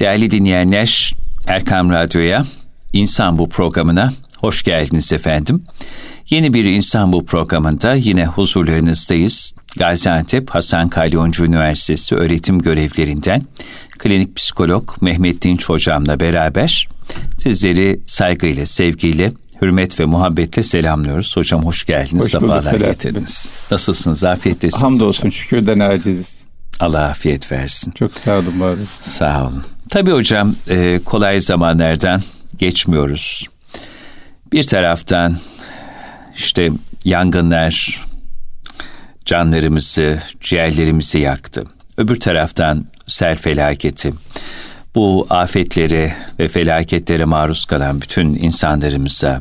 Değerli dinleyenler, Erkam Radyo'ya, İnsan Bu programına hoş geldiniz efendim. Yeni bir İnsan Bu programında yine huzurlarınızdayız. Gaziantep Hasan Kalyoncu Üniversitesi öğretim görevlerinden klinik psikolog Mehmet Dinç hocamla beraber sizleri saygıyla, sevgiyle, hürmet ve muhabbetle selamlıyoruz. Hocam hoş geldiniz, hoş sefalar getirdiniz. Nasılsınız, afiyettesiniz Hamdolsun, hocam. şükürden aciziz. Allah afiyet versin. Çok sağ olun bari. Sağ olun. Tabii hocam e, kolay zamanlardan geçmiyoruz. Bir taraftan işte yangınlar canlarımızı, ciğerlerimizi yaktı. Öbür taraftan sel felaketi. Bu afetlere ve felaketlere maruz kalan bütün insanlarımıza,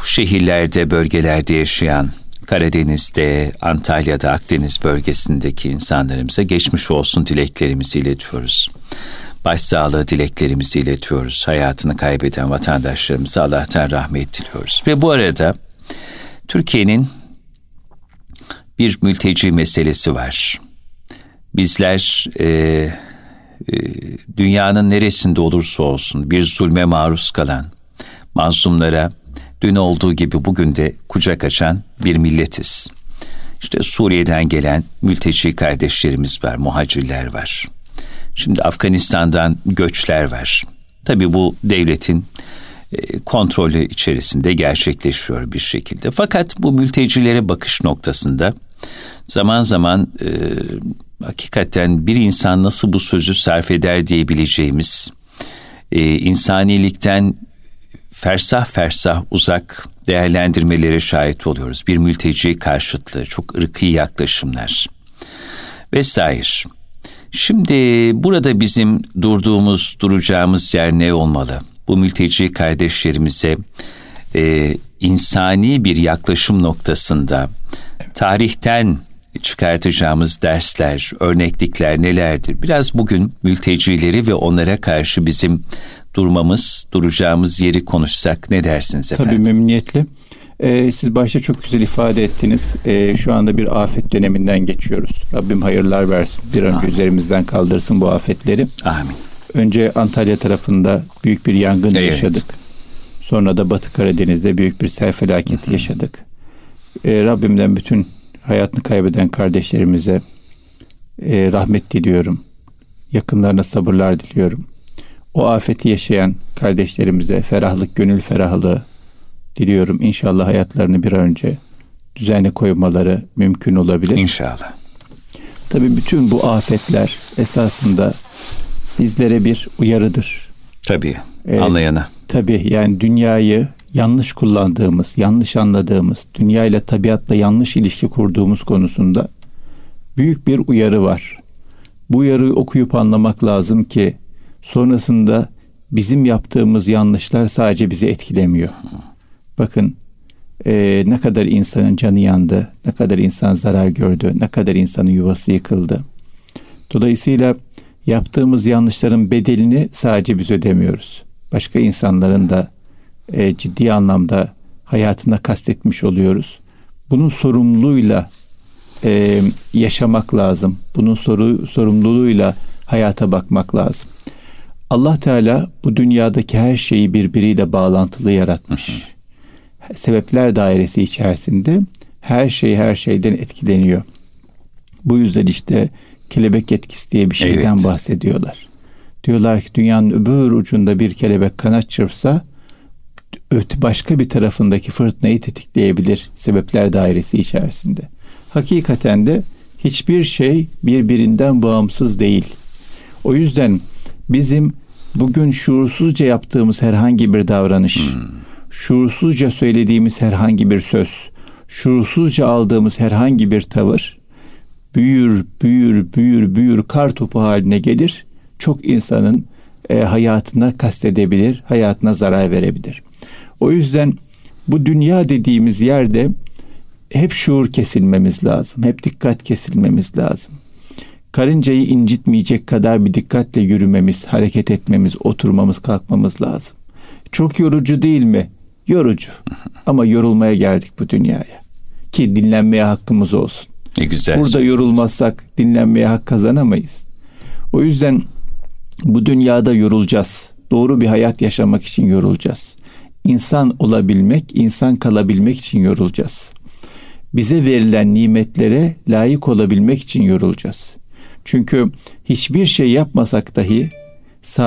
bu şehirlerde, bölgelerde yaşayan Karadeniz'de, Antalya'da, Akdeniz bölgesindeki insanlarımıza geçmiş olsun dileklerimizi iletiyoruz. Başsağlığı dileklerimizi iletiyoruz. Hayatını kaybeden vatandaşlarımıza Allah'tan rahmet diliyoruz. Ve bu arada Türkiye'nin bir mülteci meselesi var. Bizler e, e, dünyanın neresinde olursa olsun bir zulme maruz kalan, mazlumlara dün olduğu gibi bugün de kucak açan bir milletiz. İşte Suriye'den gelen mülteci kardeşlerimiz var, muhacirler var. Şimdi Afganistan'dan göçler var. Tabii bu devletin e, kontrolü içerisinde gerçekleşiyor bir şekilde. Fakat bu mültecilere bakış noktasında zaman zaman e, hakikaten bir insan nasıl bu sözü sarf eder diyebileceğimiz e, insanilikten fersah fersah uzak değerlendirmelere şahit oluyoruz. Bir mülteci karşıtlığı, çok ırkı yaklaşımlar vesaire. Şimdi burada bizim durduğumuz, duracağımız yer ne olmalı? Bu mülteci kardeşlerimize e, insani bir yaklaşım noktasında tarihten çıkartacağımız dersler, örneklikler nelerdir? Biraz bugün mültecileri ve onlara karşı bizim durmamız, duracağımız yeri konuşsak ne dersiniz efendim? Tabii memnuniyetle. Ee, siz başta çok güzel ifade ettiniz. Ee, şu anda bir afet döneminden geçiyoruz. Rabbim hayırlar versin. Bir an önce üzerimizden kaldırsın bu afetleri. Amin. Önce Antalya tarafında büyük bir yangın evet. yaşadık. Sonra da Batı Karadeniz'de büyük bir sel felaketi Hı-hı. yaşadık. Ee, Rabbimden bütün hayatını kaybeden kardeşlerimize e, rahmet diliyorum. Yakınlarına sabırlar diliyorum. O afeti yaşayan kardeşlerimize ferahlık, gönül ferahlığı diliyorum. İnşallah hayatlarını bir an önce düzenli koymaları mümkün olabilir. İnşallah. Tabii bütün bu afetler esasında bizlere bir uyarıdır. Tabii, ee, anlayana. Tabii yani dünyayı yanlış kullandığımız, yanlış anladığımız, dünya ile tabiatla yanlış ilişki kurduğumuz konusunda büyük bir uyarı var. Bu uyarıyı okuyup anlamak lazım ki sonrasında bizim yaptığımız yanlışlar sadece bizi etkilemiyor. Bakın e, ne kadar insanın canı yandı, ne kadar insan zarar gördü, ne kadar insanın yuvası yıkıldı. Dolayısıyla yaptığımız yanlışların bedelini sadece biz ödemiyoruz. Başka insanların da e, ciddi anlamda hayatına kastetmiş oluyoruz. Bunun sorumluluğuyla e, yaşamak lazım. Bunun soru sorumluluğuyla hayata bakmak lazım. Allah Teala bu dünyadaki her şeyi birbiriyle bağlantılı yaratmış. Sebepler dairesi içerisinde her şey her şeyden etkileniyor. Bu yüzden işte kelebek etkisi diye bir şeyden evet. bahsediyorlar. Diyorlar ki dünyanın öbür ucunda bir kelebek kanat çırpsa öte başka bir tarafındaki fırtınayı tetikleyebilir sebepler dairesi içerisinde. Hakikaten de hiçbir şey birbirinden bağımsız değil. O yüzden bizim bugün şuursuzca yaptığımız herhangi bir davranış, hmm. Şuursuzca söylediğimiz herhangi bir söz, şuursuzca aldığımız herhangi bir tavır büyür, büyür, büyür, büyür kar topu haline gelir. Çok insanın e, hayatına kastedebilir, hayatına zarar verebilir. O yüzden bu dünya dediğimiz yerde hep şuur kesilmemiz lazım. Hep dikkat kesilmemiz lazım. Karıncayı incitmeyecek kadar bir dikkatle yürümemiz, hareket etmemiz, oturmamız, kalkmamız lazım. Çok yorucu değil mi? Yorucu. Ama yorulmaya geldik bu dünyaya. Ki dinlenmeye hakkımız olsun. Ne güzel. Burada yorulmazsak dinlenmeye hak kazanamayız. O yüzden Bu dünyada yorulacağız. Doğru bir hayat yaşamak için yorulacağız. İnsan olabilmek, insan kalabilmek için yorulacağız. Bize verilen nimetlere layık olabilmek için yorulacağız. Çünkü hiçbir şey yapmasak dahi,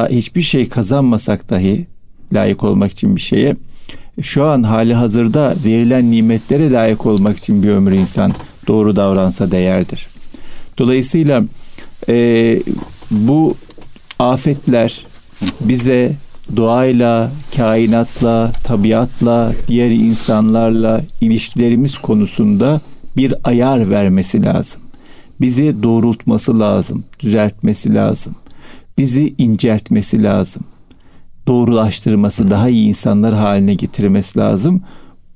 hiçbir şey kazanmasak dahi layık olmak için bir şeye şu an hali hazırda verilen nimetlere layık olmak için bir ömür insan doğru davransa değerdir. Dolayısıyla e, bu afetler bize doğayla, kainatla, tabiatla, diğer insanlarla ilişkilerimiz konusunda bir ayar vermesi lazım. Bizi doğrultması lazım, düzeltmesi lazım. Bizi inceltmesi lazım. Doğrulaştırması, daha iyi insanlar haline getirmesi lazım.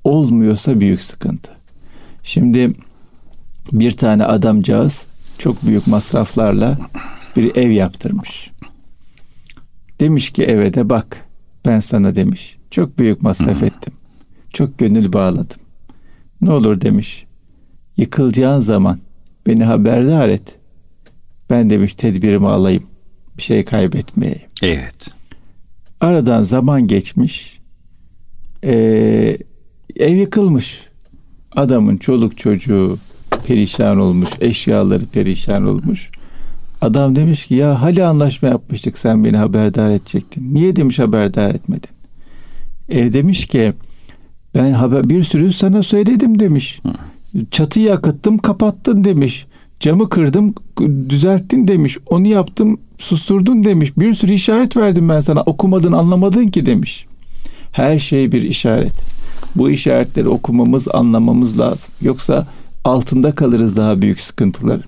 Olmuyorsa büyük sıkıntı. Şimdi bir tane adamcağız çok büyük masraflarla bir ev yaptırmış. Demiş ki eve de bak ben sana demiş. Çok büyük masraf ettim. Çok gönül bağladım. Ne olur demiş. Yıkılacağın zaman beni haberdar et. Ben demiş tedbirimi alayım. Bir şey kaybetmeyeyim. Evet. Aradan zaman geçmiş. Ee, ev yıkılmış. Adamın çoluk çocuğu perişan olmuş. Eşyaları perişan olmuş. Adam demiş ki ya hali anlaşma yapmıştık sen beni haberdar edecektin. Niye demiş haberdar etmedin? Ev demiş ki ben haber bir sürü sana söyledim demiş. Çatıyı akıttım kapattın demiş. Camı kırdım düzelttin demiş. Onu yaptım susturdun demiş. Bir sürü işaret verdim ben sana. Okumadın anlamadın ki demiş. Her şey bir işaret. Bu işaretleri okumamız anlamamız lazım. Yoksa altında kalırız daha büyük sıkıntılar.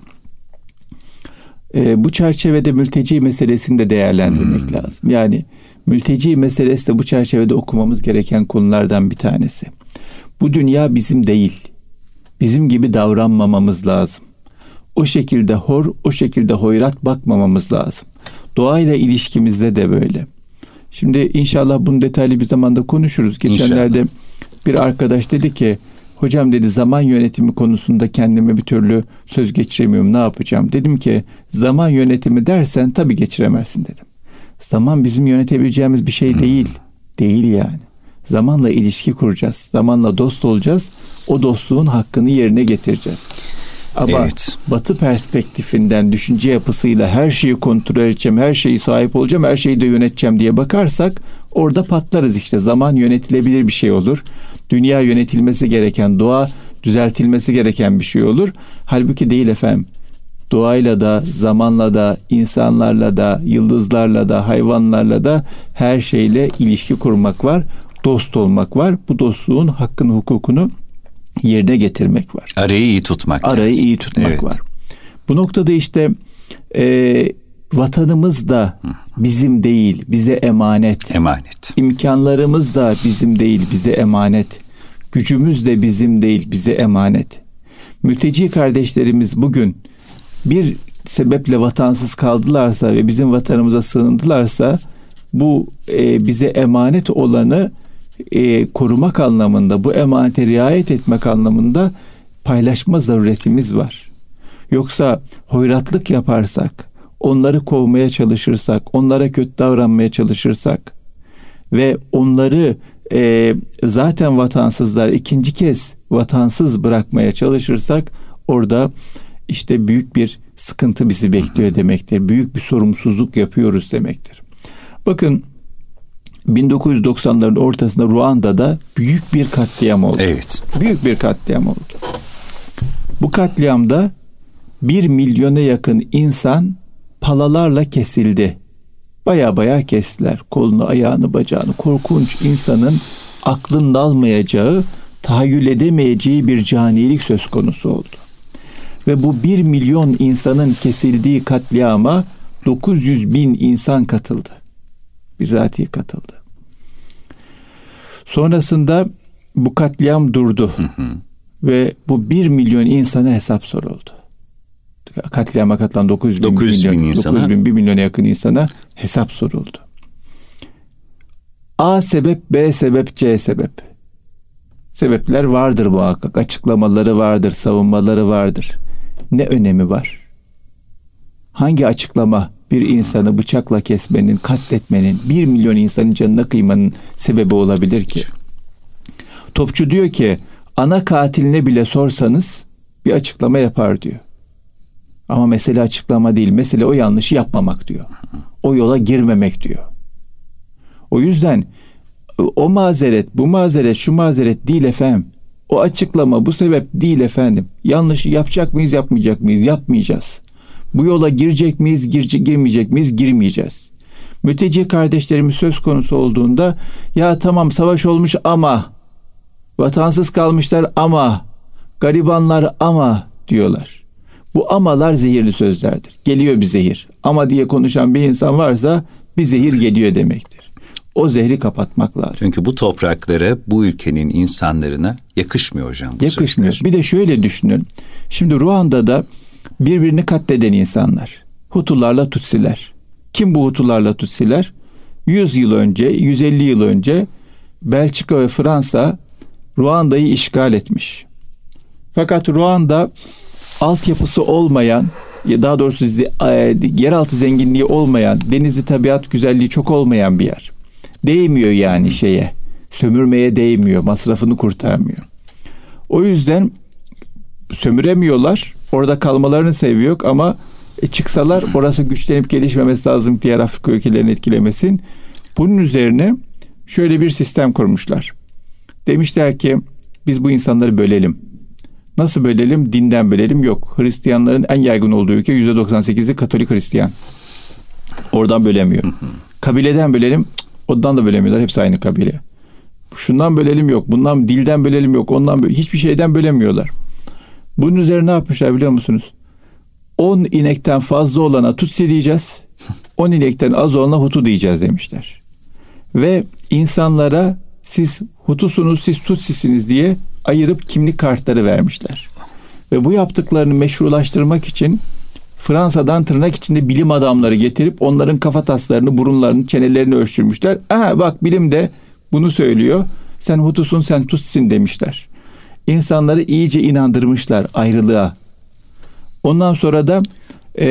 E, bu çerçevede mülteci meselesini de değerlendirmek hmm. lazım. Yani mülteci meselesi de bu çerçevede okumamız gereken konulardan bir tanesi. Bu dünya bizim değil. Bizim gibi davranmamamız lazım. O şekilde hor, o şekilde hoyrat bakmamamız lazım. Doğayla ilişkimizde de böyle. Şimdi inşallah bunu detaylı bir zamanda konuşuruz. Geçenlerde inşallah. bir arkadaş dedi ki Hocam dedi zaman yönetimi konusunda kendime bir türlü söz geçiremiyorum ne yapacağım? Dedim ki zaman yönetimi dersen tabii geçiremezsin dedim. Zaman bizim yönetebileceğimiz bir şey değil. Değil yani. Zamanla ilişki kuracağız. Zamanla dost olacağız. O dostluğun hakkını yerine getireceğiz. Ama evet. batı perspektifinden, düşünce yapısıyla her şeyi kontrol edeceğim, her şeyi sahip olacağım, her şeyi de yöneteceğim diye bakarsak orada patlarız işte. Zaman yönetilebilir bir şey olur dünya yönetilmesi gereken, doğa düzeltilmesi gereken bir şey olur. Halbuki değil efendim. Doğayla da, zamanla da, insanlarla da, yıldızlarla da, hayvanlarla da her şeyle ilişki kurmak var. Dost olmak var. Bu dostluğun hakkını, hukukunu yerine getirmek var. Arayı iyi tutmak. Arayı lazım. iyi tutmak evet. var. Bu noktada işte e, vatanımız da bizim değil, bize emanet. Emanet. İmkanlarımız da bizim değil, bize emanet. Gücümüz de bizim değil, bize emanet. Mülteci kardeşlerimiz bugün bir sebeple vatansız kaldılarsa ve bizim vatanımıza sığındılarsa bu e, bize emanet olanı e, korumak anlamında, bu emanete riayet etmek anlamında paylaşma zaruretimiz var. Yoksa hoyratlık yaparsak, onları kovmaya çalışırsak, onlara kötü davranmaya çalışırsak ve onları e, zaten vatansızlar ikinci kez vatansız bırakmaya çalışırsak orada işte büyük bir sıkıntı bizi bekliyor demektir. Büyük bir sorumsuzluk yapıyoruz demektir. Bakın 1990'ların ortasında Ruanda'da büyük bir katliam oldu. Evet. Büyük bir katliam oldu. Bu katliamda bir milyona yakın insan palalarla kesildi. Baya baya kestiler. Kolunu, ayağını, bacağını. Korkunç insanın aklın almayacağı, tahayyül edemeyeceği bir canilik söz konusu oldu. Ve bu bir milyon insanın kesildiği katliama 900 bin insan katıldı. Bizatihi katıldı. Sonrasında bu katliam durdu. Hı hı. Ve bu bir milyon insana hesap soruldu katliama katılan 900 bin, 900 bin, milyon, insana. 900 bin, 1 milyona yakın insana hesap soruldu. A sebep, B sebep, C sebep. Sebepler vardır muhakkak. Açıklamaları vardır, savunmaları vardır. Ne önemi var? Hangi açıklama bir insanı bıçakla kesmenin, katletmenin, bir milyon insanın canına kıymanın sebebi olabilir ki? Topçu diyor ki ana katiline bile sorsanız bir açıklama yapar diyor. Ama mesele açıklama değil. Mesele o yanlışı yapmamak diyor. O yola girmemek diyor. O yüzden o mazeret, bu mazeret, şu mazeret değil efendim. O açıklama bu sebep değil efendim. Yanlışı yapacak mıyız, yapmayacak mıyız? Yapmayacağız. Bu yola girecek miyiz, girce, girmeyecek miyiz? Girmeyeceğiz. Mülteci kardeşlerimiz söz konusu olduğunda ya tamam savaş olmuş ama vatansız kalmışlar ama garibanlar ama diyorlar. Bu amalar zehirli sözlerdir. Geliyor bir zehir. Ama diye konuşan bir insan varsa bir zehir geliyor demektir. O zehri kapatmak lazım. Çünkü bu topraklara, bu ülkenin insanlarına yakışmıyor hocam. Yakışmıyor. Sözler. Bir de şöyle düşünün. Şimdi Ruanda'da birbirini katleden insanlar. Hutularla Tutsiler. Kim bu Hutularla Tutsiler? 100 yıl önce, 150 yıl önce Belçika ve Fransa Ruanda'yı işgal etmiş. Fakat Ruanda altyapısı olmayan, daha doğrusu e, yeraltı zenginliği olmayan, denizi tabiat güzelliği çok olmayan bir yer. Değmiyor yani şeye. Sömürmeye değmiyor, masrafını kurtarmıyor. O yüzden sömüremiyorlar. Orada kalmalarını seviyor ama e, çıksalar orası güçlenip gelişmemesi lazım diğer Afrika ülkelerini etkilemesin. Bunun üzerine şöyle bir sistem kurmuşlar. Demişler ki biz bu insanları bölelim. Nasıl bölelim? Dinden bölelim? Yok. Hristiyanların en yaygın olduğu ülke %98'i Katolik Hristiyan. Oradan bölemiyor. Kabileden bölelim. Ondan da bölemiyorlar. Hepsi aynı kabile. Şundan bölelim yok. Bundan dilden bölelim yok. Ondan bölelim. Hiçbir şeyden bölemiyorlar. Bunun üzerine ne yapmışlar biliyor musunuz? 10 inekten fazla olana Tutsi diyeceğiz. 10 inekten az olana Hutu diyeceğiz demişler. Ve insanlara siz Hutusunuz, siz Tutsisiniz diye ayırıp kimlik kartları vermişler. Ve bu yaptıklarını meşrulaştırmak için Fransa'dan tırnak içinde bilim adamları getirip onların kafa taslarını, burunlarını, çenelerini ölçtürmüşler. Aha bak bilim de bunu söylüyor. Sen Hutusun, sen Tutsin demişler. İnsanları iyice inandırmışlar ayrılığa. Ondan sonra da e,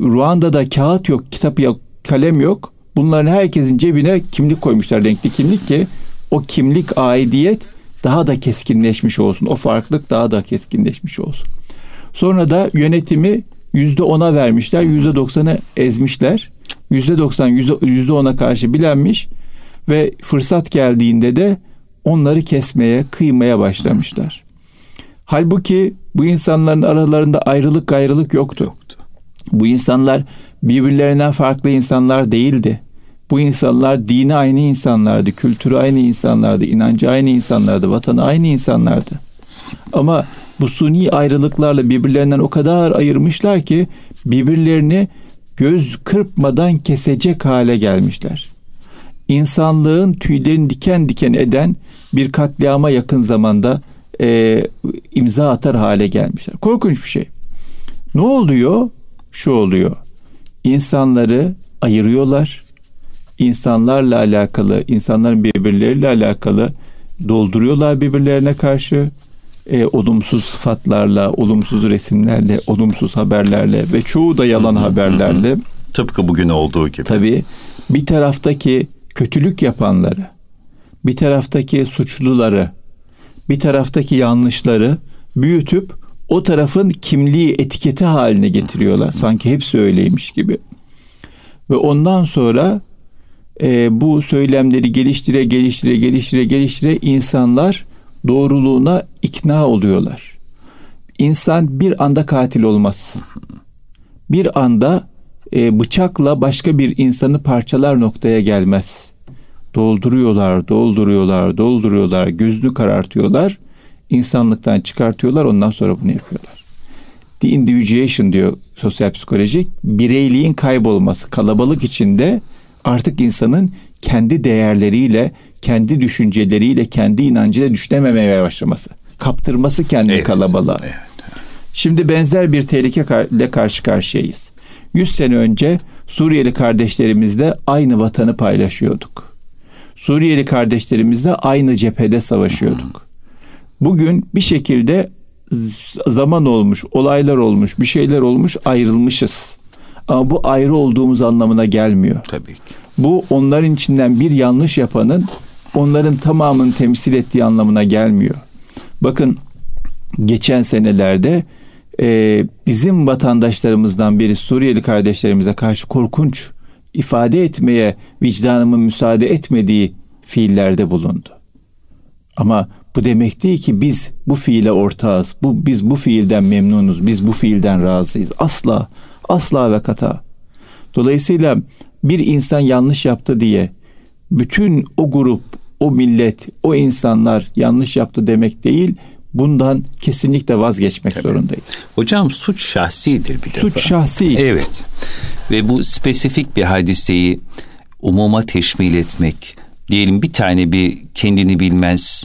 Ruanda'da kağıt yok, kitap yok, kalem yok. Bunların herkesin cebine kimlik koymuşlar, renkli kimlik ki o kimlik aidiyet daha da keskinleşmiş olsun. O farklılık daha da keskinleşmiş olsun. Sonra da yönetimi yüzde ona vermişler, yüzde doksanı ezmişler. Yüzde doksan, yüzde ona karşı bilenmiş ve fırsat geldiğinde de onları kesmeye, kıymaya başlamışlar. Halbuki bu insanların aralarında ayrılık gayrılık yoktu. Bu insanlar birbirlerinden farklı insanlar değildi. Bu insanlar dini aynı insanlardı, kültürü aynı insanlardı, inancı aynı insanlardı, vatanı aynı insanlardı. Ama bu suni ayrılıklarla birbirlerinden o kadar ayırmışlar ki birbirlerini göz kırpmadan kesecek hale gelmişler. İnsanlığın tüylerini diken diken eden bir katliama yakın zamanda e, imza atar hale gelmişler. Korkunç bir şey. Ne oluyor? Şu oluyor. İnsanları ayırıyorlar. İnsanlarla alakalı, insanların birbirleriyle alakalı dolduruyorlar birbirlerine karşı e, olumsuz sıfatlarla, olumsuz resimlerle, olumsuz haberlerle ve çoğu da yalan haberlerle. Tıpkı bugün olduğu gibi. Tabii bir taraftaki kötülük yapanları, bir taraftaki suçluları, bir taraftaki yanlışları büyütüp o tarafın kimliği etiketi haline getiriyorlar. Sanki hepsi öyleymiş gibi. Ve ondan sonra e, bu söylemleri geliştire geliştire geliştire geliştire insanlar doğruluğuna ikna oluyorlar. İnsan bir anda katil olmaz. Bir anda e, bıçakla başka bir insanı parçalar noktaya gelmez. Dolduruyorlar, dolduruyorlar, dolduruyorlar, gözünü karartıyorlar, insanlıktan çıkartıyorlar, ondan sonra bunu yapıyorlar. The individuation diyor sosyal psikolojik, bireyliğin kaybolması, kalabalık içinde artık insanın kendi değerleriyle, kendi düşünceleriyle, kendi inancıyla düşünememeye başlaması. Kaptırması kendi evet, kalabalığa. Evet. Şimdi benzer bir tehlikeyle karşı karşıyayız. 100 sene önce Suriyeli kardeşlerimizle aynı vatanı paylaşıyorduk. Suriyeli kardeşlerimizle aynı cephede savaşıyorduk. Bugün bir şekilde zaman olmuş, olaylar olmuş, bir şeyler olmuş, ayrılmışız. Ama bu ayrı olduğumuz anlamına gelmiyor. Tabii ki. Bu onların içinden bir yanlış yapanın onların tamamını temsil ettiği anlamına gelmiyor. Bakın geçen senelerde e, bizim vatandaşlarımızdan biri Suriyeli kardeşlerimize karşı korkunç ifade etmeye vicdanımın müsaade etmediği fiillerde bulundu. Ama bu demek değil ki biz bu fiile ortağız. Bu biz bu fiilden memnunuz. Biz bu fiilden razıyız. Asla asla ve kata. Dolayısıyla bir insan yanlış yaptı diye bütün o grup, o millet, o insanlar yanlış yaptı demek değil. Bundan kesinlikle vazgeçmek Tabii. zorundayız. Hocam suç şahsidir bir defa. Suç şahsi. Evet. Ve bu spesifik bir hadiseyi umuma teşmil etmek, diyelim bir tane bir kendini bilmez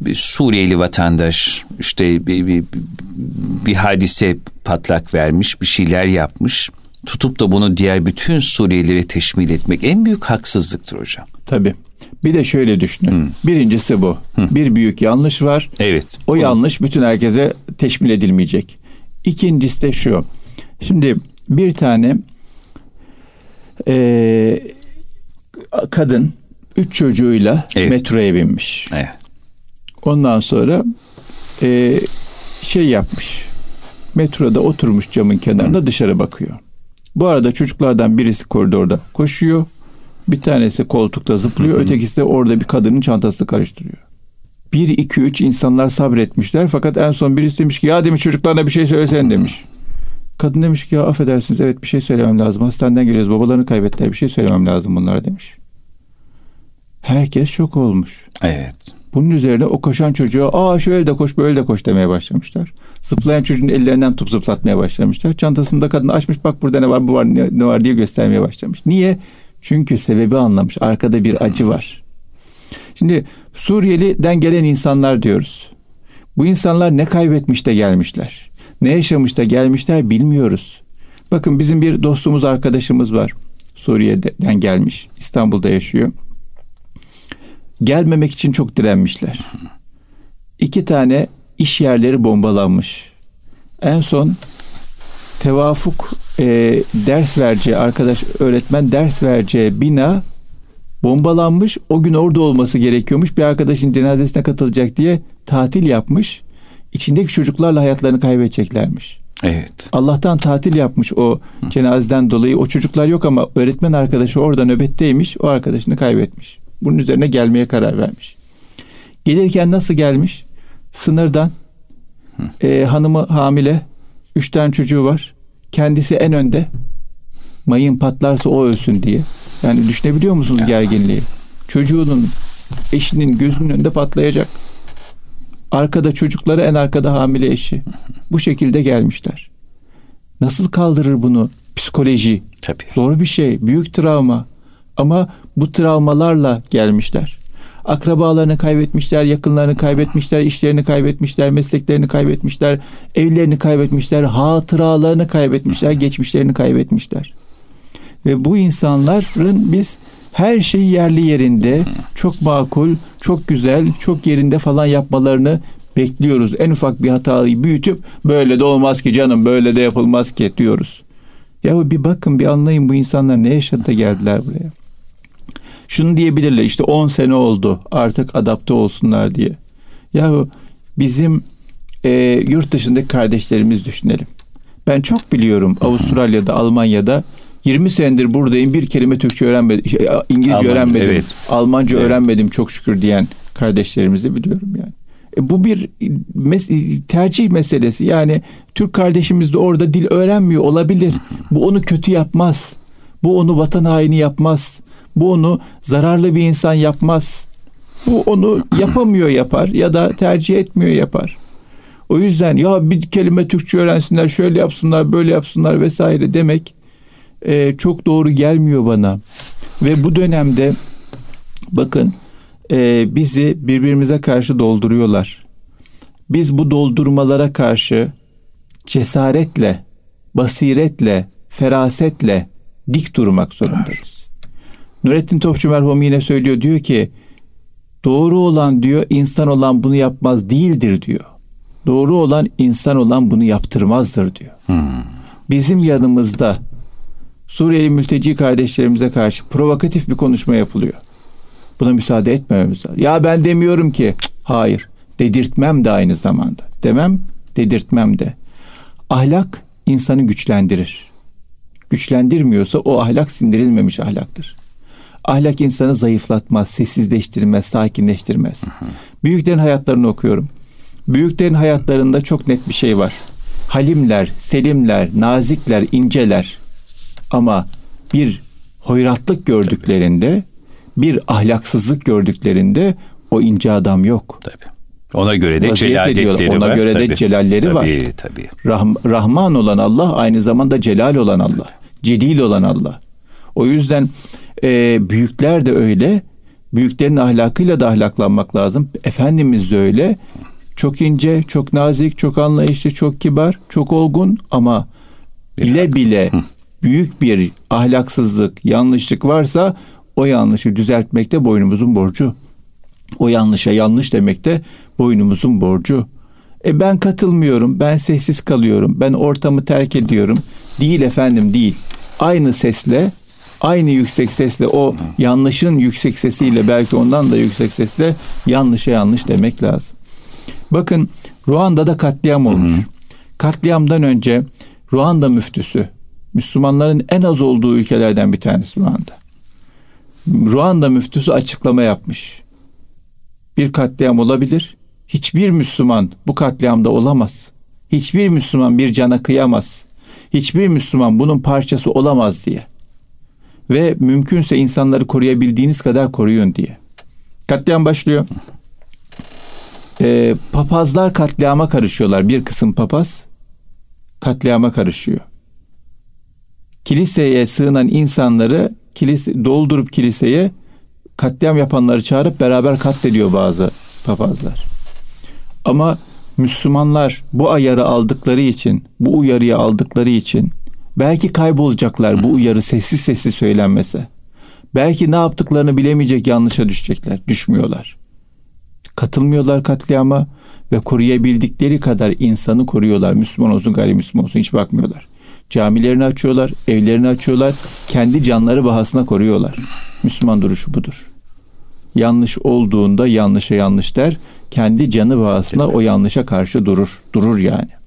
bir Suriyeli vatandaş işte bir, bir, bir hadise patlak vermiş, bir şeyler yapmış. Tutup da bunu diğer bütün Suriyelilere teşmil etmek en büyük haksızlıktır hocam. Tabii. Bir de şöyle düşünün. Hmm. Birincisi bu. Hmm. Bir büyük yanlış var. Evet. O Onu... yanlış bütün herkese teşmil edilmeyecek. İkincisi de şu. Şimdi bir tane e, kadın üç çocuğuyla evet. metroya binmiş. Evet. Ondan sonra e, şey yapmış. Metroda oturmuş camın kenarında Hı. dışarı bakıyor. Bu arada çocuklardan birisi koridorda koşuyor. Bir tanesi koltukta zıplıyor. Hı hı. Ötekisi de orada bir kadının çantasını karıştırıyor. Bir, iki, üç insanlar sabretmişler. Fakat en son birisi demiş ki ya demiş çocuklarına bir şey söylesen demiş. Kadın demiş ki ya affedersiniz evet bir şey söylemem lazım. Hastaneden geliyoruz babalarını kaybettiler bir şey söylemem lazım bunlara demiş. Herkes şok olmuş. Evet. Bunun üzerine o koşan çocuğa aa şöyle de koş böyle de koş demeye başlamışlar. Zıplayan çocuğun ellerinden tutup zıplatmaya başlamışlar. Çantasında kadın açmış bak burada ne var bu var ne var diye göstermeye başlamış. Niye? Çünkü sebebi anlamış. Arkada bir acı var. Şimdi Suriyeli'den gelen insanlar diyoruz. Bu insanlar ne kaybetmiş de gelmişler. Ne yaşamış da gelmişler bilmiyoruz. Bakın bizim bir dostumuz arkadaşımız var. Suriye'den gelmiş. İstanbul'da yaşıyor gelmemek için çok direnmişler. İki tane iş yerleri bombalanmış. En son tevafuk e, ders vereceği arkadaş öğretmen ders vereceği bina bombalanmış. O gün orada olması gerekiyormuş. Bir arkadaşın cenazesine katılacak diye tatil yapmış. İçindeki çocuklarla hayatlarını kaybedeceklermiş. Evet. Allah'tan tatil yapmış o cenazeden dolayı. O çocuklar yok ama öğretmen arkadaşı orada nöbetteymiş. O arkadaşını kaybetmiş. Bunun üzerine gelmeye karar vermiş. Gelirken nasıl gelmiş? Sınırdan e, hanımı hamile, üç tane çocuğu var. Kendisi en önde. Mayın patlarsa o ölsün diye. Yani düşünebiliyor musunuz gerginliği? Çocuğunun, eşinin gözünün önünde patlayacak. Arkada çocukları en arkada hamile eşi. Bu şekilde gelmişler. Nasıl kaldırır bunu? Psikoloji. Tabii. Zor bir şey. Büyük travma. Ama bu travmalarla gelmişler. Akrabalarını kaybetmişler, yakınlarını kaybetmişler, işlerini kaybetmişler, mesleklerini kaybetmişler, evlerini kaybetmişler, hatıralarını kaybetmişler, geçmişlerini kaybetmişler. Ve bu insanların biz her şeyi yerli yerinde, çok makul, çok güzel, çok yerinde falan yapmalarını bekliyoruz. En ufak bir hatayı büyütüp böyle de olmaz ki canım, böyle de yapılmaz ki diyoruz. Ya bir bakın bir anlayın bu insanlar ne yaşadı da geldiler buraya şunu diyebilirler işte 10 sene oldu artık adapte olsunlar diye. Yahu bizim e, yurt dışındaki kardeşlerimiz düşünelim. Ben çok biliyorum Avustralya'da, Almanya'da 20 senedir buradayım bir kelime Türkçe öğrenmedim, şey, İngilizce Almanca, öğrenmedim, evet. Almanca evet. öğrenmedim çok şükür diyen kardeşlerimizi biliyorum yani. E, bu bir mes- tercih meselesi. Yani Türk kardeşimiz de orada dil öğrenmiyor olabilir. Bu onu kötü yapmaz. Bu onu vatan haini yapmaz. Bu onu zararlı bir insan yapmaz. Bu onu yapamıyor yapar ya da tercih etmiyor yapar. O yüzden ya bir kelime Türkçe öğrensinler, şöyle yapsınlar, böyle yapsınlar vesaire demek e, çok doğru gelmiyor bana. Ve bu dönemde bakın e, bizi birbirimize karşı dolduruyorlar. Biz bu doldurmalara karşı cesaretle, basiretle, ferasetle dik durmak zorundayız. Nurettin Topçu merhum yine söylüyor diyor ki doğru olan diyor insan olan bunu yapmaz değildir diyor. Doğru olan insan olan bunu yaptırmazdır diyor. Hmm. Bizim yanımızda Suriyeli mülteci kardeşlerimize karşı provokatif bir konuşma yapılıyor. Buna müsaade etmememiz lazım. Ya ben demiyorum ki. Hayır. Dedirtmem de aynı zamanda. Demem, dedirtmem de. Ahlak insanı güçlendirir. Güçlendirmiyorsa o ahlak sindirilmemiş ahlaktır. Ahlak insanı zayıflatmaz, sessizleştirmez, sakinleştirmez. Hı hı. Büyüklerin hayatlarını okuyorum. Büyüklerin hayatlarında çok net bir şey var. Halimler, selimler, nazikler, inceler. Ama bir hoyratlık gördüklerinde, bir ahlaksızlık gördüklerinde o ince adam yok. Tabii. Ona göre de celalletleri Ona var. göre tabii. de celalleri tabii, var. Tabii tabii. Rah- Rahman olan Allah aynı zamanda celal olan Allah. Celil olan Allah. O yüzden e, büyükler de öyle. Büyüklerin ahlakıyla da ahlaklanmak lazım. Efendimiz de öyle. Çok ince, çok nazik, çok anlayışlı, çok kibar, çok olgun ama bile bile büyük bir ahlaksızlık, yanlışlık varsa o yanlışı düzeltmek de boynumuzun borcu. O yanlışa yanlış demek de boynumuzun borcu. E ben katılmıyorum, ben sessiz kalıyorum, ben ortamı terk ediyorum. Değil efendim değil. Aynı sesle, aynı yüksek sesle o yanlışın yüksek sesiyle belki ondan da yüksek sesle yanlışa yanlış demek lazım. Bakın Ruanda'da katliam olmuş. Hı hı. Katliamdan önce Ruanda müftüsü Müslümanların en az olduğu ülkelerden bir tanesi Ruanda. Ruanda müftüsü açıklama yapmış. Bir katliam olabilir. Hiçbir Müslüman bu katliamda olamaz. Hiçbir Müslüman bir cana kıyamaz. Hiçbir Müslüman bunun parçası olamaz diye. Ve mümkünse insanları koruyabildiğiniz kadar koruyun diye. Katliam başlıyor. Ee, papazlar katliama karışıyorlar. Bir kısım papaz katliama karışıyor. Kiliseye sığınan insanları kilise, doldurup kiliseye katliam yapanları çağırıp beraber katlediyor bazı papazlar. Ama Müslümanlar bu ayarı aldıkları için, bu uyarıyı aldıkları için belki kaybolacaklar bu uyarı sessiz sessiz söylenmese. Belki ne yaptıklarını bilemeyecek yanlışa düşecekler. Düşmüyorlar. Katılmıyorlar katliama ve koruyabildikleri kadar insanı koruyorlar. Müslüman olsun gayrimüslim olsun hiç bakmıyorlar. Camilerini açıyorlar, evlerini açıyorlar. Kendi canları bahasına koruyorlar. Müslüman duruşu budur. Yanlış olduğunda yanlışa yanlış der. Kendi canı bahasına o yanlışa karşı durur. Durur yani.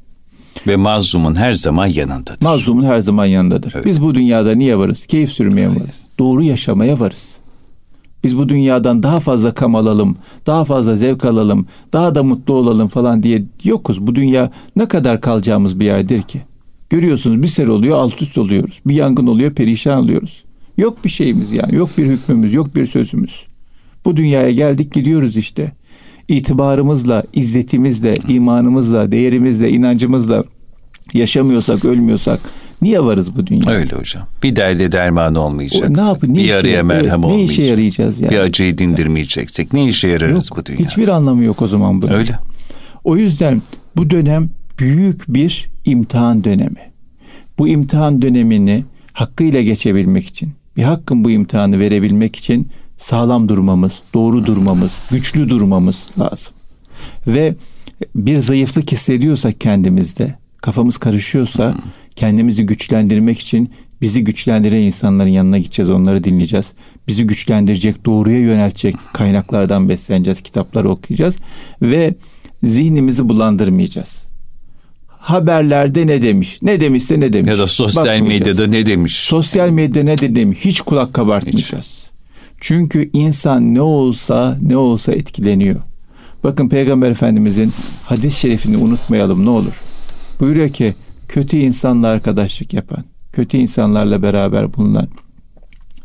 Ve mazlumun her zaman yanındadır. Mazlumun her zaman yanındadır. Evet. Biz bu dünyada niye varız? Keyif sürmeye evet. varız. Doğru yaşamaya varız. Biz bu dünyadan daha fazla kam alalım, daha fazla zevk alalım, daha da mutlu olalım falan diye yokuz. Bu dünya ne kadar kalacağımız bir yerdir ki? Görüyorsunuz bir sene oluyor alt üst oluyoruz. Bir yangın oluyor perişan oluyoruz. Yok bir şeyimiz yani. Yok bir hükmümüz, yok bir sözümüz. Bu dünyaya geldik gidiyoruz işte. İtibarımızla, izzetimizle, imanımızla, değerimizle, inancımızla yaşamıyorsak, ölmüyorsak niye varız bu dünyaya? Öyle hocam. Bir derde derman olmayacak. Ne yap, ne bir araya merhem evet, olmayacak. Ne işe yarayacağız yani? Bir acıyı dindirmeyeceksek ne işe yararız yok, bu dünya? Hiçbir anlamı yok o zaman bu. Öyle. O yüzden bu dönem büyük bir imtihan dönemi. Bu imtihan dönemini hakkıyla geçebilmek için, bir hakkın bu imtihanı verebilmek için sağlam durmamız, doğru durmamız, güçlü durmamız lazım. Ve bir zayıflık hissediyorsak kendimizde, kafamız karışıyorsa kendimizi güçlendirmek için bizi güçlendiren insanların yanına gideceğiz, onları dinleyeceğiz. Bizi güçlendirecek, doğruya yöneltecek kaynaklardan besleneceğiz, kitapları okuyacağız ve zihnimizi bulandırmayacağız haberlerde ne demiş? Ne demişse ne demiş? Ya da sosyal medyada ne demiş? Sosyal medyada ne de demiş? Hiç kulak kabartmayacağız. Hiç. Çünkü insan ne olsa ne olsa etkileniyor. Bakın Peygamber Efendimizin hadis şerifini unutmayalım ne olur. Buyuruyor ki kötü insanla arkadaşlık yapan, kötü insanlarla beraber bulunan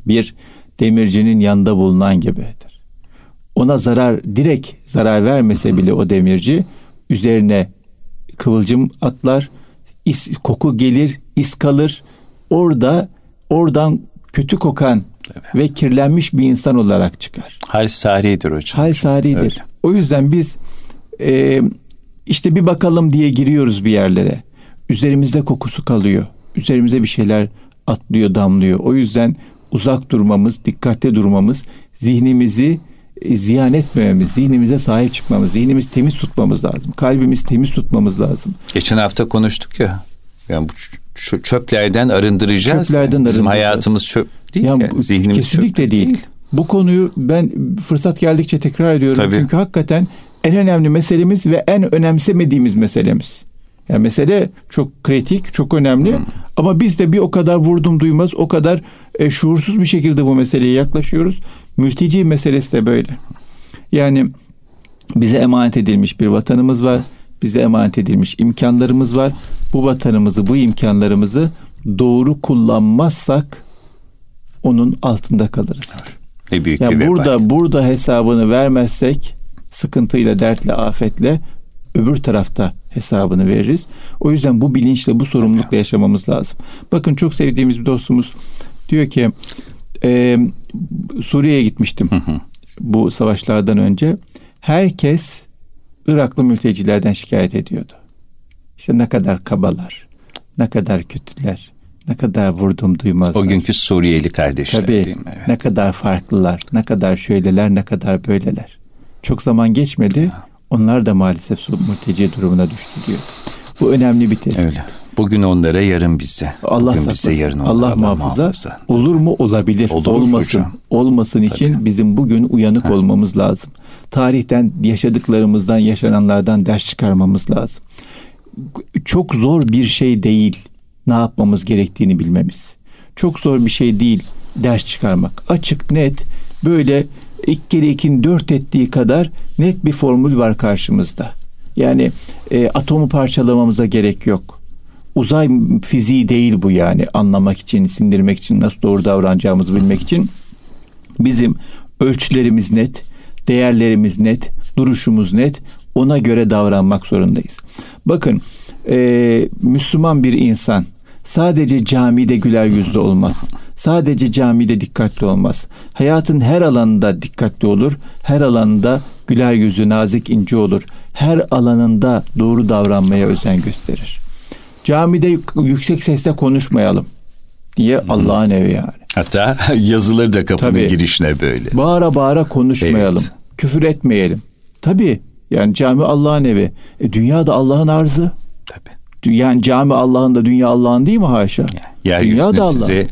bir demircinin yanında bulunan gibidir. Ona zarar direkt zarar vermese bile o demirci üzerine kıvılcım atlar, is, koku gelir, is kalır. Orada oradan kötü kokan Tabii. ve kirlenmiş bir insan olarak çıkar. Hal saridir hocam. Hal saridir. Öyle. O yüzden biz e, işte bir bakalım diye giriyoruz bir yerlere. Üzerimizde kokusu kalıyor. Üzerimize bir şeyler atlıyor, damlıyor. O yüzden uzak durmamız, dikkatli durmamız, zihnimizi e, ziyan etmememiz, zihnimize sahip çıkmamız, zihnimizi temiz tutmamız lazım. Kalbimizi temiz tutmamız lazım. Geçen hafta konuştuk ya. Yani bu çöplerden arındıracağız. Çöplerden Bizim hayatımız çöp değil Ya, ya. bu Zihnimiz kesinlikle çöp değil. Bu konuyu ben fırsat geldikçe tekrar ediyorum. Tabii. Çünkü hakikaten en önemli meselemiz ve en önemsemediğimiz meselemiz. Yani mesele çok kritik, çok önemli. Hmm. Ama biz de bir o kadar vurdum duymaz, o kadar e, şuursuz bir şekilde bu meseleye yaklaşıyoruz. Mülteci meselesi de böyle. Yani bize emanet edilmiş bir vatanımız var. Bize emanet edilmiş imkanlarımız var. Bu vatanımızı, bu imkanlarımızı doğru kullanmazsak onun altında kalırız. Ne büyük Yani bir vebal. burada burada hesabını vermezsek sıkıntıyla, dertle, afetle öbür tarafta hesabını veririz. O yüzden bu bilinçle, bu sorumlulukla yaşamamız lazım. Bakın çok sevdiğimiz bir dostumuz diyor ki e, Suriye'ye gitmiştim bu savaşlardan önce. Herkes Iraklı mültecilerden şikayet ediyordu. İşte ne kadar kabalar, ne kadar kötüler, ne kadar vurdum duymazlar. O günkü Suriyeli kardeşler Tabii değil mi? Evet. ne kadar farklılar, ne kadar şöyleler, ne kadar böyleler. Çok zaman geçmedi. Onlar da maalesef mülteci durumuna düştü diyor. Bu önemli bir tespit. Öyle. Bugün onlara yarın bize. Allah Bugün saklasın. bize yarın onlara. Allah muhafaza. Olur mu? Olabilir. Olur Olmasın. hocam. Olmasın için bizim bugün uyanık olmamız lazım. Tarihten yaşadıklarımızdan, yaşananlardan ders çıkarmamız lazım. Çok zor bir şey değil ne yapmamız gerektiğini bilmemiz. Çok zor bir şey değil ders çıkarmak. Açık, net, böyle iki kere ikinin dört ettiği kadar net bir formül var karşımızda. Yani e, atomu parçalamamıza gerek yok. Uzay fiziği değil bu yani anlamak için, sindirmek için, nasıl doğru davranacağımızı bilmek için. Bizim ölçülerimiz net, değerlerimiz net, duruşumuz net. Ona göre davranmak zorundayız. Bakın e, Müslüman bir insan sadece camide güler yüzlü olmaz. Sadece camide dikkatli olmaz. Hayatın her alanında dikkatli olur. Her alanında güler yüzlü, nazik, ince olur. Her alanında doğru davranmaya özen gösterir. Camide yüksek sesle konuşmayalım diye Allah'ın evi yani. Hatta yazıları da kapının Tabii. girişine böyle. Bağıra bağıra konuşmayalım. Evet. Küfür etmeyelim. Tabii yani cami Allah'ın evi. E, dünya da Allah'ın arzı. Tabii. Yani cami Allah'ın da dünya Allah'ın değil mi haşa? Dünya Yeryüzünü da Allah. size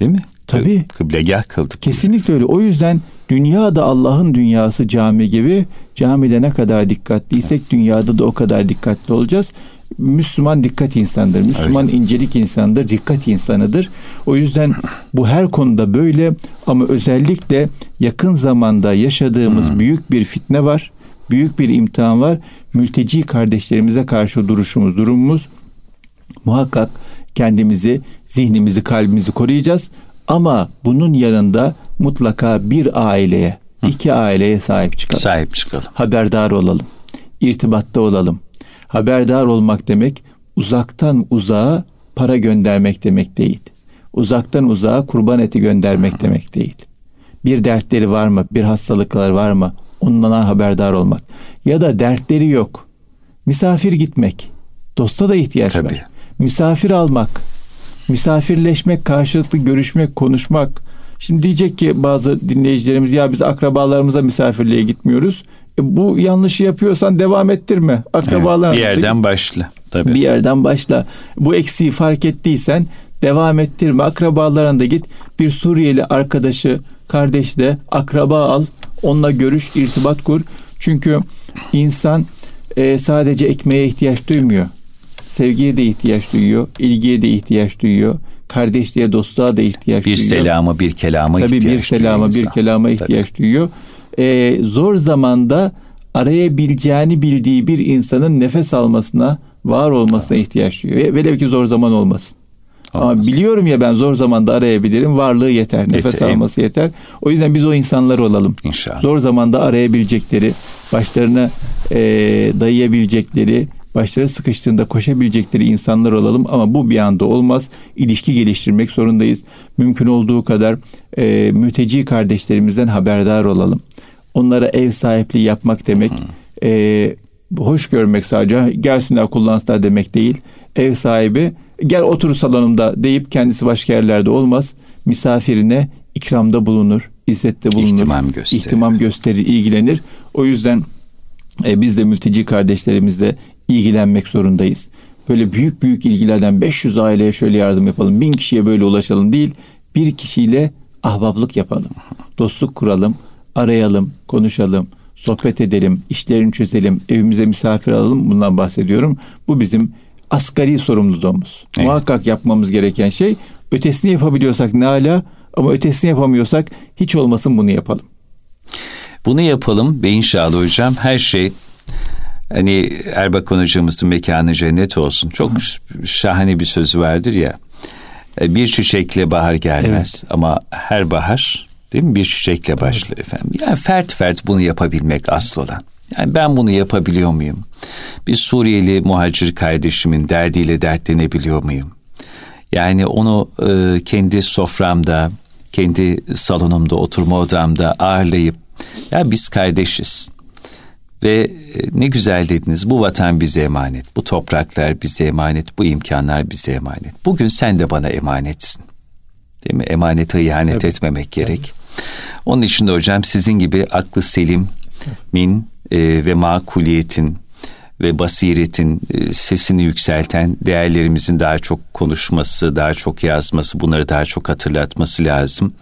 değil mi? Tabii. Kıblegah kıldık. Kesinlikle öyle. O yüzden dünya da Allah'ın dünyası cami gibi. Camide ne kadar dikkatliysek dünyada da o kadar dikkatli olacağız. Müslüman dikkat insandır. Müslüman incelik insandır, dikkat insanıdır. O yüzden bu her konuda böyle ama özellikle yakın zamanda yaşadığımız büyük bir fitne var. Büyük bir imtihan var. Mülteci kardeşlerimize karşı duruşumuz, durumumuz muhakkak kendimizi, zihnimizi, kalbimizi koruyacağız. Ama bunun yanında mutlaka bir aileye, iki aileye sahip çıkalım. Sahip çıkalım. Haberdar olalım. irtibatta olalım. Haberdar olmak demek uzaktan uzağa para göndermek demek değil. Uzaktan uzağa kurban eti göndermek demek değil. Bir dertleri var mı? Bir hastalıkları var mı? Ondan haberdar olmak. Ya da dertleri yok. Misafir gitmek. Dosta da ihtiyaç Tabii. var. Misafir almak. Misafirleşmek, karşılıklı görüşmek, konuşmak. Şimdi diyecek ki bazı dinleyicilerimiz ya biz akrabalarımıza misafirliğe gitmiyoruz. E, bu yanlışı yapıyorsan devam ettirme. Evet, Akrabalarına bir yerden başla. Tabii. bir yerden başla. Bu eksiği fark ettiysen devam ettirme. Akrabalarına da git. Bir Suriyeli arkadaşı, kardeş de akraba al. Onunla görüş, irtibat kur. Çünkü insan e, sadece ekmeğe ihtiyaç duymuyor. Sevgiye de ihtiyaç duyuyor. ilgiye de ihtiyaç duyuyor. Kardeşliğe, dostluğa da ihtiyaç bir duyuyor. selama, bir kelama Tabii ihtiyaç bir selama, duyuyor bir insan. kelama ihtiyaç duyuyor. Ee, zor zamanda arayabileceğini bildiği bir insanın nefes almasına, var olmasına ihtiyaç duyuyor. E, Velev ki zor zaman olmasın. Ama Olmasın. biliyorum ya ben zor zamanda arayabilirim. Varlığı yeter, nefes Yeter. alması yeter. O yüzden biz o insanlar olalım. İnşallah. Zor zamanda arayabilecekleri, başlarına e, dayayabilecekleri, başları sıkıştığında koşabilecekleri insanlar olalım. Ama bu bir anda olmaz. İlişki geliştirmek zorundayız. Mümkün olduğu kadar e, mülteci kardeşlerimizden haberdar olalım. Onlara ev sahipliği yapmak demek, e, hoş görmek sadece gelsinler kullansınlar demek değil. Ev sahibi gel otur salonumda deyip kendisi başka yerlerde olmaz. Misafirine ikramda bulunur, izzette bulunur. İhtimam gösterir. İhtimam gösterir, ilgilenir. O yüzden e, biz de mülteci kardeşlerimizle ilgilenmek zorundayız. böyle büyük büyük ilgilerden 500 aileye şöyle yardım yapalım, bin kişiye böyle ulaşalım değil. Bir kişiyle ahbaplık yapalım. Dostluk kuralım, arayalım, konuşalım, sohbet edelim, işlerini çözelim, evimize misafir alalım. Bundan bahsediyorum. Bu bizim asgari sorumluluğumuz. Evet. Muhakkak yapmamız gereken şey ötesini yapabiliyorsak ne ala ama ötesini yapamıyorsak hiç olmasın bunu yapalım. Bunu yapalım ve inşallah hocam her şey hani Erbakan hocamızın mekanı cennet olsun. Çok Hı. şahane bir sözü vardır ya. E, bir çiçekle bahar gelmez evet. ama her bahar değil mi bir çiçekle başlıyor efendim. Yani fert fert bunu yapabilmek asıl olan. Yani ben bunu yapabiliyor muyum? Bir Suriyeli muhacir kardeşimin derdiyle dertlenebiliyor muyum? Yani onu e, kendi soframda, kendi salonumda, oturma odamda ağırlayıp ya biz kardeşiz. Ve e, ne güzel dediniz bu vatan bize emanet, bu topraklar bize emanet, bu imkanlar bize emanet. Bugün sen de bana emanetsin. Değil mi? Emanete ihanet Tabii. etmemek gerek. Tabii. Onun için de hocam sizin gibi aklı selim min e, ve makuliyetin ve basiretin e, sesini yükselten değerlerimizin daha çok konuşması, daha çok yazması, bunları daha çok hatırlatması lazım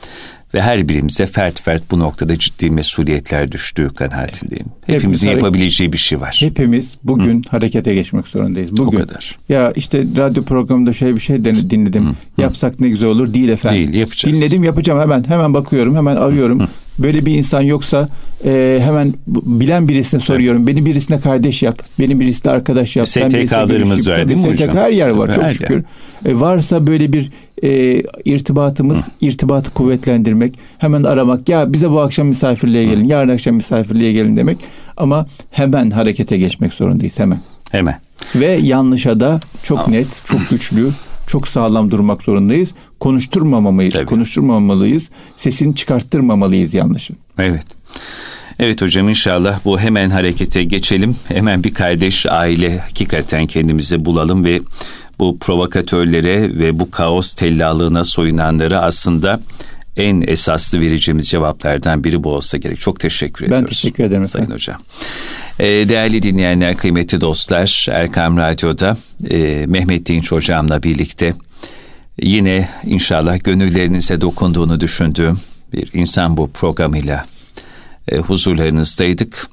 ve her birimize fert fert bu noktada ciddi mesuliyetler düştüğü kanaatindeyim. Hepimizin Hepimiz yapabileceği bir şey var. Hepimiz bugün Hı. harekete geçmek zorundayız. Bugün. O kadar. Ya işte radyo programında şöyle bir şey dinledim. Hı. Yapsak ne güzel olur. Değil efendim. Değil yapacağız. Dinledim yapacağım hemen. Hemen bakıyorum hemen arıyorum. Hı. Böyle bir insan yoksa e, hemen bilen birisine soruyorum. Beni birisine kardeş yap. Beni birisine arkadaş yap. STK'larımız var değil mi hocam? Her yer var Tabii, çok şükür. E, varsa böyle bir e, irtibatımız, Hı. irtibatı kuvvetlendirmek, hemen aramak. Ya bize bu akşam misafirliğe gelin, Hı. yarın akşam misafirliğe gelin demek. Ama hemen harekete geçmek zorundayız hemen. Hemen. Ve yanlışa da çok net, çok güçlü, çok sağlam durmak zorundayız. Konuşturmamalıyız, Tabii. konuşturmamalıyız. Sesini çıkarttırmamalıyız yanlışın. Evet. Evet hocam inşallah bu hemen harekete geçelim. Hemen bir kardeş aile hakikaten kendimize bulalım ve bu provokatörlere ve bu kaos tellalığına soyunanlara aslında en esaslı vereceğimiz cevaplardan biri bu olsa gerek. Çok teşekkür ediyoruz. Ben teşekkür ederim. Sayın efendim. Hocam. Ee, değerli dinleyenler, kıymetli dostlar, Erkam Radyo'da e, Mehmet Dinç Hocam'la birlikte yine inşallah gönüllerinize dokunduğunu düşündüğüm bir insan bu programıyla e, huzurlarınızdaydık.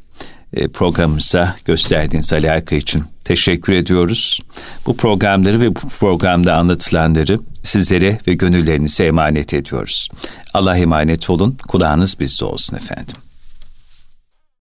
E, programımıza gösterdiğiniz alaka için teşekkür ediyoruz. Bu programları ve bu programda anlatılanları sizlere ve gönüllerinize emanet ediyoruz. Allah emanet olun, kulağınız bizde olsun efendim.